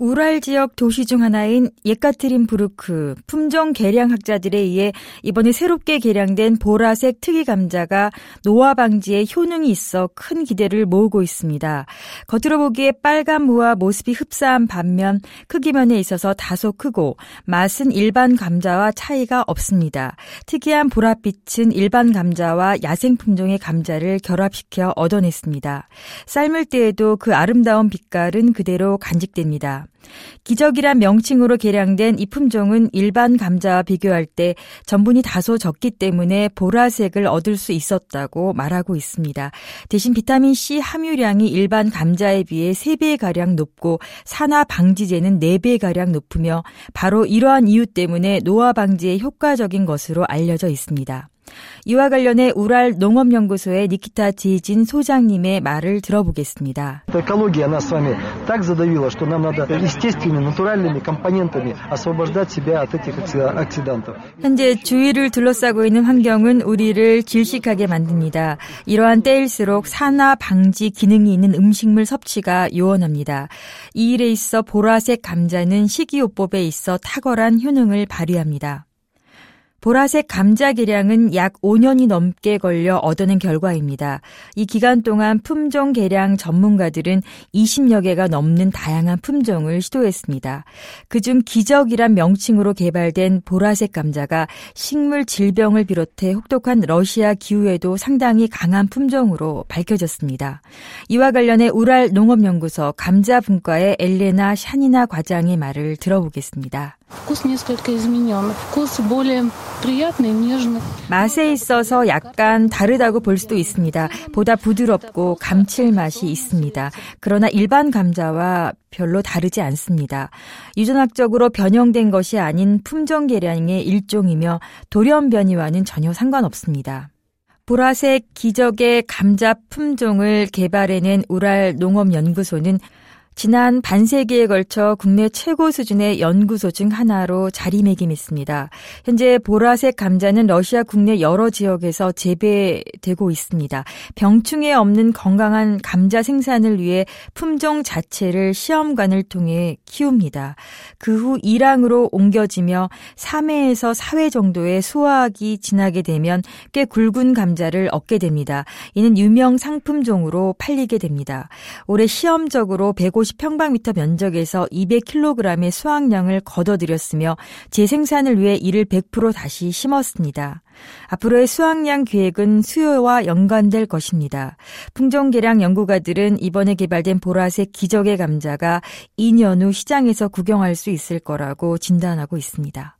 우랄 지역 도시 중 하나인 예카트린 부르크 품종 개량 학자들에 의해 이번에 새롭게 개량된 보라색 특이 감자가 노화 방지에 효능이 있어 큰 기대를 모으고 있습니다. 겉으로 보기에 빨간 무와 모습이 흡사한 반면 크기면에 있어서 다소 크고 맛은 일반 감자와 차이가 없습니다. 특이한 보랏빛은 일반 감자와 야생 품종의 감자를 결합시켜 얻어냈습니다. 삶을 때에도 그 아름다운 빛깔은 그대로 간직됩니다. 기적이란 명칭으로 개량된 이 품종은 일반 감자와 비교할 때 전분이 다소 적기 때문에 보라색을 얻을 수 있었다고 말하고 있습니다. 대신 비타민 C 함유량이 일반 감자에 비해 3배 가량 높고 산화 방지제는 4배 가량 높으며 바로 이러한 이유 때문에 노화 방지에 효과적인 것으로 알려져 있습니다. 이와 관련해 우랄 농업연구소의 니키타 지진 소장님의 말을 들어보겠습니다. Экология нас с вами так задавила, что нам надо естественными, натуральными компонентами освобождать себя от этих оксидантов. 현재 주위를 둘러싸고 있는 환경은 우리를 질식하게 만듭니다. 이러한 때일수록 산화 방지 기능이 있는 음식물 섭취가 요원합니다. 이 일에 있어 보라색 감자는 식이요법에 있어 탁월한 효능을 발휘합니다. 보라색 감자 개량은 약 5년이 넘게 걸려 얻어낸 결과입니다. 이 기간 동안 품종 개량 전문가들은 20여 개가 넘는 다양한 품종을 시도했습니다. 그중 기적이란 명칭으로 개발된 보라색 감자가 식물 질병을 비롯해 혹독한 러시아 기후에도 상당히 강한 품종으로 밝혀졌습니다. 이와 관련해 우랄 농업연구소 감자 분과의 엘레나 샤니나 과장의 말을 들어보겠습니다. 맛에 있어서 약간 다르다고 볼 수도 있습니다. 보다 부드럽고 감칠맛이 있습니다. 그러나 일반 감자와 별로 다르지 않습니다. 유전학적으로 변형된 것이 아닌 품종 개량의 일종이며 돌연 변이와는 전혀 상관없습니다. 보라색 기적의 감자 품종을 개발해낸 우랄 농업연구소는 지난 반세기에 걸쳐 국내 최고 수준의 연구소 중 하나로 자리매김했습니다. 현재 보라색 감자는 러시아 국내 여러 지역에서 재배되고 있습니다. 병충해 없는 건강한 감자 생산을 위해 품종 자체를 시험관을 통해 키웁니다. 그후 일항으로 옮겨지며 3회에서 4회 정도의 수확이 지나게 되면 꽤 굵은 감자를 얻게 됩니다. 이는 유명 상품종으로 팔리게 됩니다. 올해 시험적으로 150 150평방미터 면적에서 200kg의 수확량을 거둬들였으며 재생산을 위해 이를 100% 다시 심었습니다. 앞으로의 수확량 계획은 수요와 연관될 것입니다. 품종개량 연구가들은 이번에 개발된 보라색 기적의 감자가 2년 후 시장에서 구경할 수 있을 거라고 진단하고 있습니다.